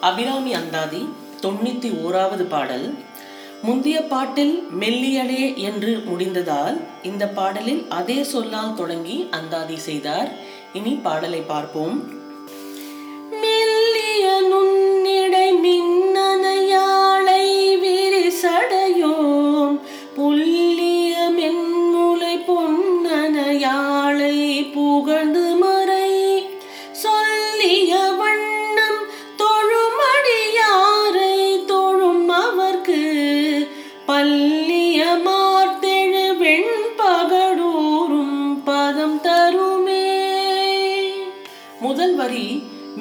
அபிராமி அந்தாதி தொண்ணூத்தி ஓராவது பாடல். முந்திய பாட்டில் மெல்லியலே என்று முடிந்ததால் இந்த பாடலில் அதே சொல்லால் தொடங்கி அந்தாதி செய்தார். இனி பாடலை பார்ப்போம்.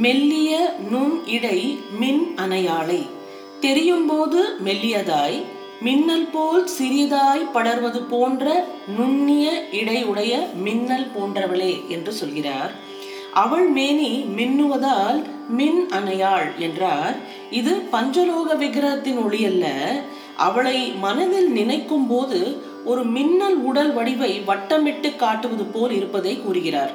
மெல்லிய நுண் இடை மின் அணையாளை தெரியும்போது மெல்லியதாய் மின்னல் போல் சிறியதாய் படர்வது போன்ற நுண்ணிய இடை உடைய மின்னல் போன்றவளே என்று சொல்கிறார். அவள் மேனி மின்னுவதால் மின் அணையாள் என்றார். இது பஞ்சலோக விக்கிரகத்தின் ஒளி அல்ல. அவளை மனதில் நினைக்கும் போது ஒரு மின்னல் உடல் வடிவை வட்டமிட்டு காட்டுவது போல் இருப்பதை கூறுகிறார்.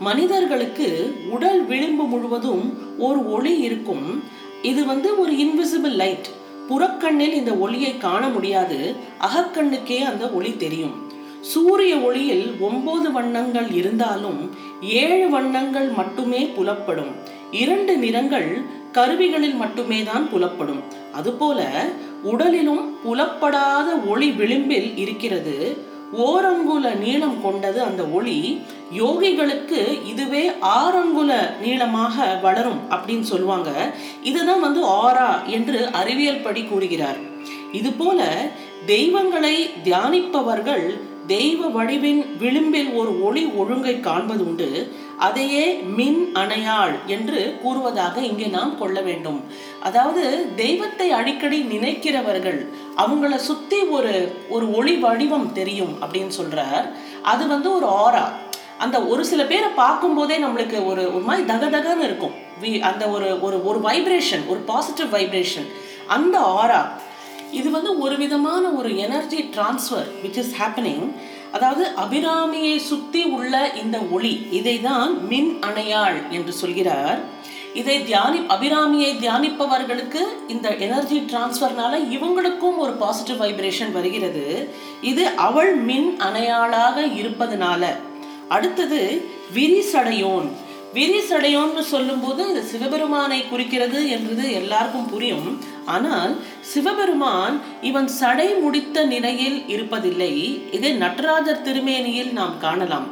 மனிதர்களுக்கு உடல் விளிம்பு முழுவதும் ஒரு ஒளி இருக்கும். இது வந்து ஒரு இன்விசிபிள் லைட் புறக்கண்ணில் இந்த ஒளியை காண முடியாது. அகக்கண்ணுக்கே அந்த ஒளி தெரியும். சூரிய ஒளியில் ஒன்பது வண்ணங்கள் இருந்தாலும் ஏழு வண்ணங்கள் மட்டுமே புலப்படும். இரண்டு நிறங்கள் கருவிகளில் மட்டுமே தான் புலப்படும். அதுபோல உடலிலும் புலப்படாத ஒளி விளிம்பில் இருக்கிறது. ஓரங்குல நீளம் கொண்டது அந்த ஒளி யோகிகளுக்கு இதுவே ஆறங்குல நீளமாக வளரும் அப்படின்னு சொல்லுவாங்க. இதுதான் வந்து ஆரா என்று அறிவியல் படி கூறுகிறார். இது போல தெய்வங்களை தியானிப்பவர்கள் தெய்வ வடிவின் விளிம்பில் ஒரு ஒளி ஒழுங்கை காண்பது உண்டு அதையே மின் அணையாள் என்று கூறுவதாக இங்கே நாம் கொள்ள வேண்டும். அதாவது தெய்வத்தை அடிக்கடி நினைக்கிறவர்கள் அவங்கள சுத்தி ஒரு ஒரு ஒளி வடிவம் தெரியும் அப்படின்னு சொல்றார். அது வந்து ஒரு ஆரா அந்த ஒரு சில பேரை பார்க்கும்போதே நம்மளுக்கு ஒரு ஒரு மாதிரி தகதகன்னு இருக்கும். வி அந்த ஒரு ஒரு ஒரு வைப்ரேஷன் ஒரு பாசிட்டிவ் வைப்ரேஷன் அந்த ஆரா இது வந்து ஒரு விதமான ஒரு energy transfer which is happening அதாவது அபிராமியை சுற்றி உள்ள இந்த ஒளி இதை தான் மின் அணையாள் என்று சொல்கிறார். இதை தியானி அபிராமியை தியானிப்பவர்களுக்கு இந்த எனர்ஜி டிரான்ஸ்ஃபர்னால இவங்களுக்கும் ஒரு பாசிட்டிவ் வைப்ரேஷன் வருகிறது. இது அவள் மின் அணையாளாக இருப்பதனால. அடுத்தது விரிசடையோன். விரிசடையோன்னு சொல்லும்போது இது சிவபெருமானை குறிக்கிறது என்றது எல்லாருக்கும் புரியும். ஆனால் சிவபெருமான் இவன் சடை முடித்த நிலையில் இருப்பதில்லை. இதை நடராஜர் திருமேனியில் நாம் காணலாம்.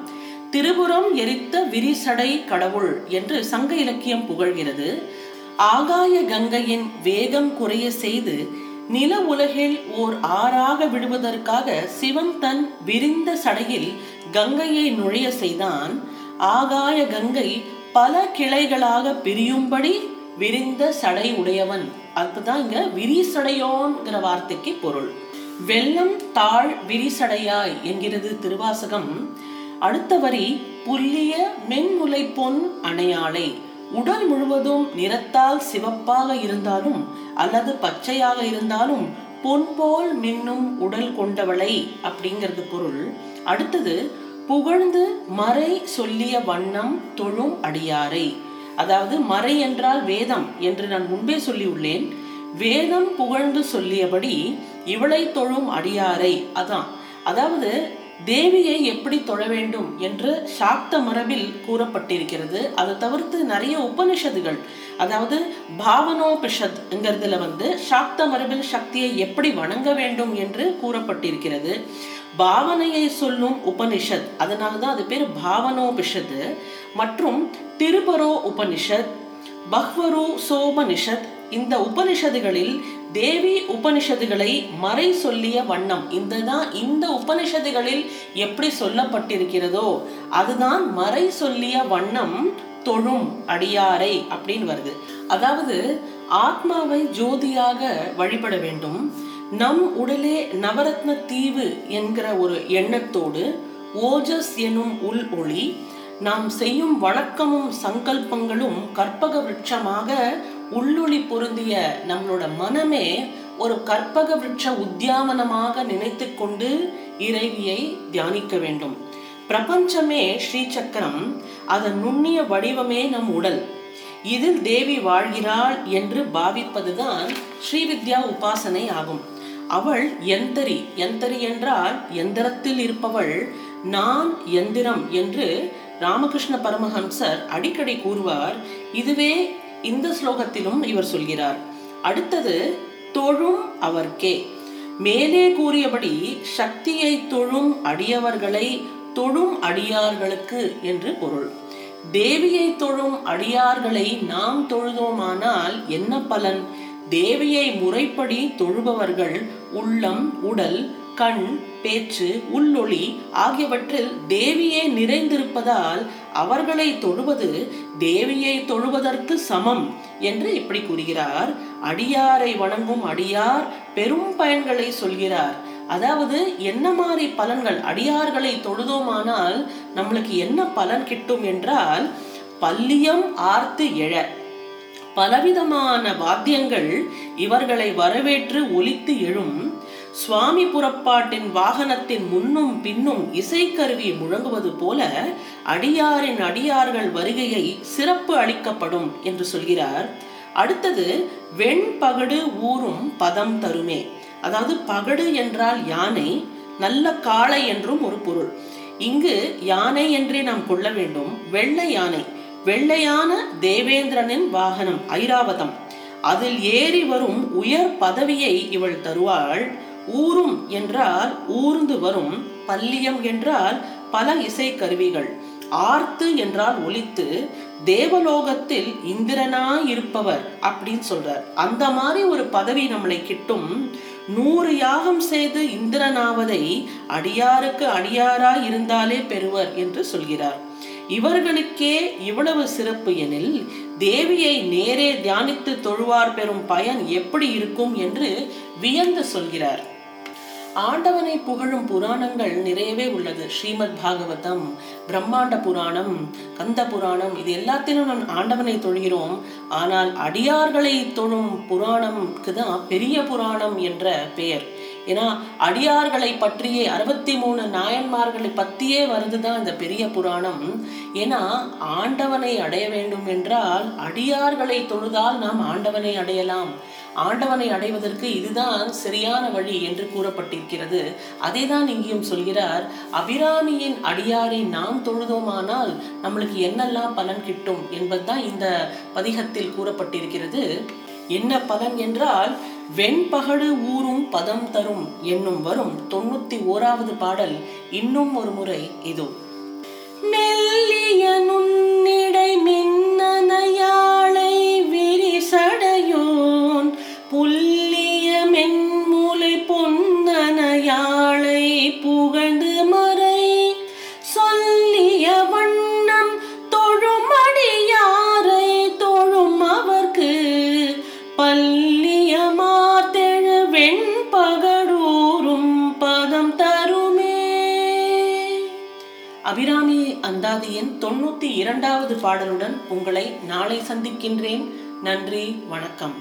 திருபுறம் எரித்த விரிசடை கடவுள் என்று சங்க இலக்கியம் புகழ்கிறது. ஆகாய கங்கையின் வேகம் குறைய செய்து நில உலகில் ஓர் ஆறாக விடுவதற்காக சிவன் தன் விரிந்த சடையில் கங்கையை நுழைய செய்தான். ஆகாய கங்கை பல கிளைகளாக பிரியும்படி விரிந்த சடை உடையவன். அதுதான் இங்க விரிசடையோன்கிற வார்த்தைக்கு பொருள். வெள்ளம் தாழ் விரிசடையாய் என்கிறது திருவாசகம். அடுத்த வரி புல்லிய மென்முலை பொன் அணையாளை. உடல் முழுவதும் நிறத்தால் சிவப்பாக இருந்தாலும் அல்லது பச்சையாக இருந்தாலும் பொன் போல் மின்னும் உடல் கொண்டவளை அப்படிங்கிறது பொருள். அடுத்தது புகழ்ந்து மறை சொல்லிய வண்ணம் தொழும் அடியாரை. அதாவது மறை என்றால் வேதம் என்று நான் முன்பே சொல்லியுள்ளேன். வேதம் புகழ்ந்து சொல்லியபடி இவளை தொழும் அடியாரை. அதான். அதாவது தேவியை எப்படி தொழ வேண்டும் என்று சாக்த மரபில் கூறப்பட்டிருக்கிறது. அதை தவிர்த்து நிறைய உபனிஷதுகள் அதாவது பாவனோபிஷத்ங்கிறதுல வந்து சாக்த மரபில் சக்தியை எப்படி வணங்க வேண்டும் என்று கூறப்பட்டிருக்கிறது. பாவனையை சொல்லும் உபனிஷத். அதனால தான் அது பேர் பாவனோபிஷத் மற்றும் திருபரோ உபனிஷத் பஹ்வரு சோபனிஷத். இந்த உபனிஷதுகளில் தேவி உபனிஷதுகளை மறை சொல்லிய வண்ணம். இந்த தான் இந்த உபனிஷதுகளில் எப்படி சொல்லப்பட்டிருக்கிறதோ அதுதான் மறை சொல்லிய வண்ணம் தொழும் அடியாரை அப்படின்னு வருது. அதாவது ஆத்மாவை ஜோதியாக வழிபட வேண்டும். நம் உடலே நவரத்ன தீவு என்கிற ஒரு எண்ணத்தோடு ஓஜஸ் எனும் உள் ஒளி நாம் செய்யும் வழக்கமும் சங்கல்பங்களும் கற்பக விருட்சமாக உள்ளொளி பொருந்திய நம்மளோட மனமே ஒரு கற்பக விருட்ச உத்தியாவனமாக நினைத்து கொண்டு இறைவியை தியானிக்க வேண்டும். பிரபஞ்சமே ஸ்ரீசக்கரம் அதன் நுண்ணிய வடிவமே நம் உடல். இதில் தேவி வாழ்கிறாள் என்று பாவிப்பதுதான் ஸ்ரீவித்யா உபாசனை ஆகும். அவள் எந்தரி எந்தரி என்றால் எந்திரத்தில் இருப்பவள் நான் எந்திரம் என்று ராமகிருஷ்ண பரமஹம்சர் அடிக்கடி கூறுவார். இதுவே இந்த ஸ்லோகத்திலும் இவர் சொல்கிறார். அடுத்தது தொழும் அவர்க்கே. மேலே கூறியபடி சக்தியை தொழும் அடியவர்களை தொழும் அடியார்களுக்கு என்று பொருள். தேவியை தொழும் அடியார்களை நாம் தொழுதோமானால் என்ன பலன்? தேவியை முறைப்படி தொழுபவர்கள் உள்ளம் உடல் கண் பேச்சு உள்ளொளி ஆகியவற்றில் தேவியே நிறைந்திருப்பதால் அவர்களை தொழுவது தேவியை தொழுவதற்கு சமம் என்று இப்படி கூறுகிறார். அடியாரை வணங்கும் அடியார் பெரும் பயன்களை சொல்கிறார். அதாவது என்ன மாதிரி பலன்கள் அடியார்களை தொழுதோமானால் நம்மளுக்கு என்ன பலன் கிட்டும் என்றால் பல்லியம் ஆர்த்து எழ. பலவிதமான வாத்தியங்கள் இவர்களை வரவேற்று ஒலித்து எழும் சுவாமி புறப்பாட்டின் வாகனத்தின் முன்னும் பின்னும் இசைக்கருவி முழங்குவது போல அடியாரின் அடியார்கள் வருகையை சிறப்பு அளிக்கப்படும் என்று சொல்கிறார். அடுத்தது வெண்பகடு ஊறும் பதம் தருமே. அதாவது பகடு என்றால் யானை நல்ல காளை என்றும் ஒரு பொருள். இங்கு யானை என்றே நாம் கொள்ள வேண்டும் வெள்ளை யானை. வெள்ளையான தேவேந்திரனின் வாகனம் ஐராவதம். அதில் ஏறி வரும் உயர் பதவியை இவள் தருவாள். ஊரும் என்றால் ஊர்ந்து வரும் பல்லியம் என்றால் பல இசை கருவிகள் ஆர்த்து என்றால் ஒலித்து தேவலோகத்தில் இந்திரனாய் இருப்பவர் அப்படின்னு சொல்றார். அந்த மாதிரி ஒரு பதவி நம்மளை கிட்டும் நூறு யாகம் செய்து இந்திரனாவதை அடியாருக்கு அடியாராய் இருந்தாலே பெறுவர் என்று சொல்கிறார். இவர்களுக்கே இவ்வளவு சிறப்பு எனில் தேவியை நேரே தியானித்து தொழுவார் பெறும் பயன் எப்படி இருக்கும் என்று வியந்து சொல்கிறார். ஆண்டவனை புகழும் புராணங்கள் நிறையவே உள்ளது. ஸ்ரீமத் பாகவதம் பிரம்மாண்ட புராணம் கந்த புராணம் இது எல்லாத்திலும் நான் ஆண்டவனை தொழுகிறோம். ஆனால் அடியார்களை தொழும் புராணம்க்கு தான் பெரிய புராணம் என்ற பெயர். ஏன்னா அடியார்களை பற்றியே அறுபத்தி மூணு நாயன்மார்களை பற்றியே வருதுதான் இந்த பெரிய புராணம். ஏன்னா ஆண்டவனை அடைய வேண்டும் என்றால் அடியார்களை தொழுதால் நாம் ஆண்டவனை அடையலாம். ஆண்டவனை அடைவதற்கு இதுதான் சரியான வழி என்று கூறப்பட்டிருக்கிறது. அதை தான் இங்கேயும் சொல்கிறார் அபிராமியின் அடியாரை நாம் தொழுதோமானால் நம்மளுக்கு என்னெல்லாம் பலன் கிட்டும்? என்பதுதான் இந்த பதிகத்தில் கூறப்பட்டிருக்கிறது. என்ன பலன் என்றால் வெண்பகடு ஊரும் பதம் தரும் என்னும் வரும் தொண்ணூத்தி ஓராவது பாடல் இன்னும் ஒரு முறை இதோ. மெல்லிய நுண் அபிராமி அந்தாதியின் தொண்ணூத்தி இரண்டாவது பாடலுடன் உங்களை நாளை சந்திக்கின்றேன். நன்றி வணக்கம்.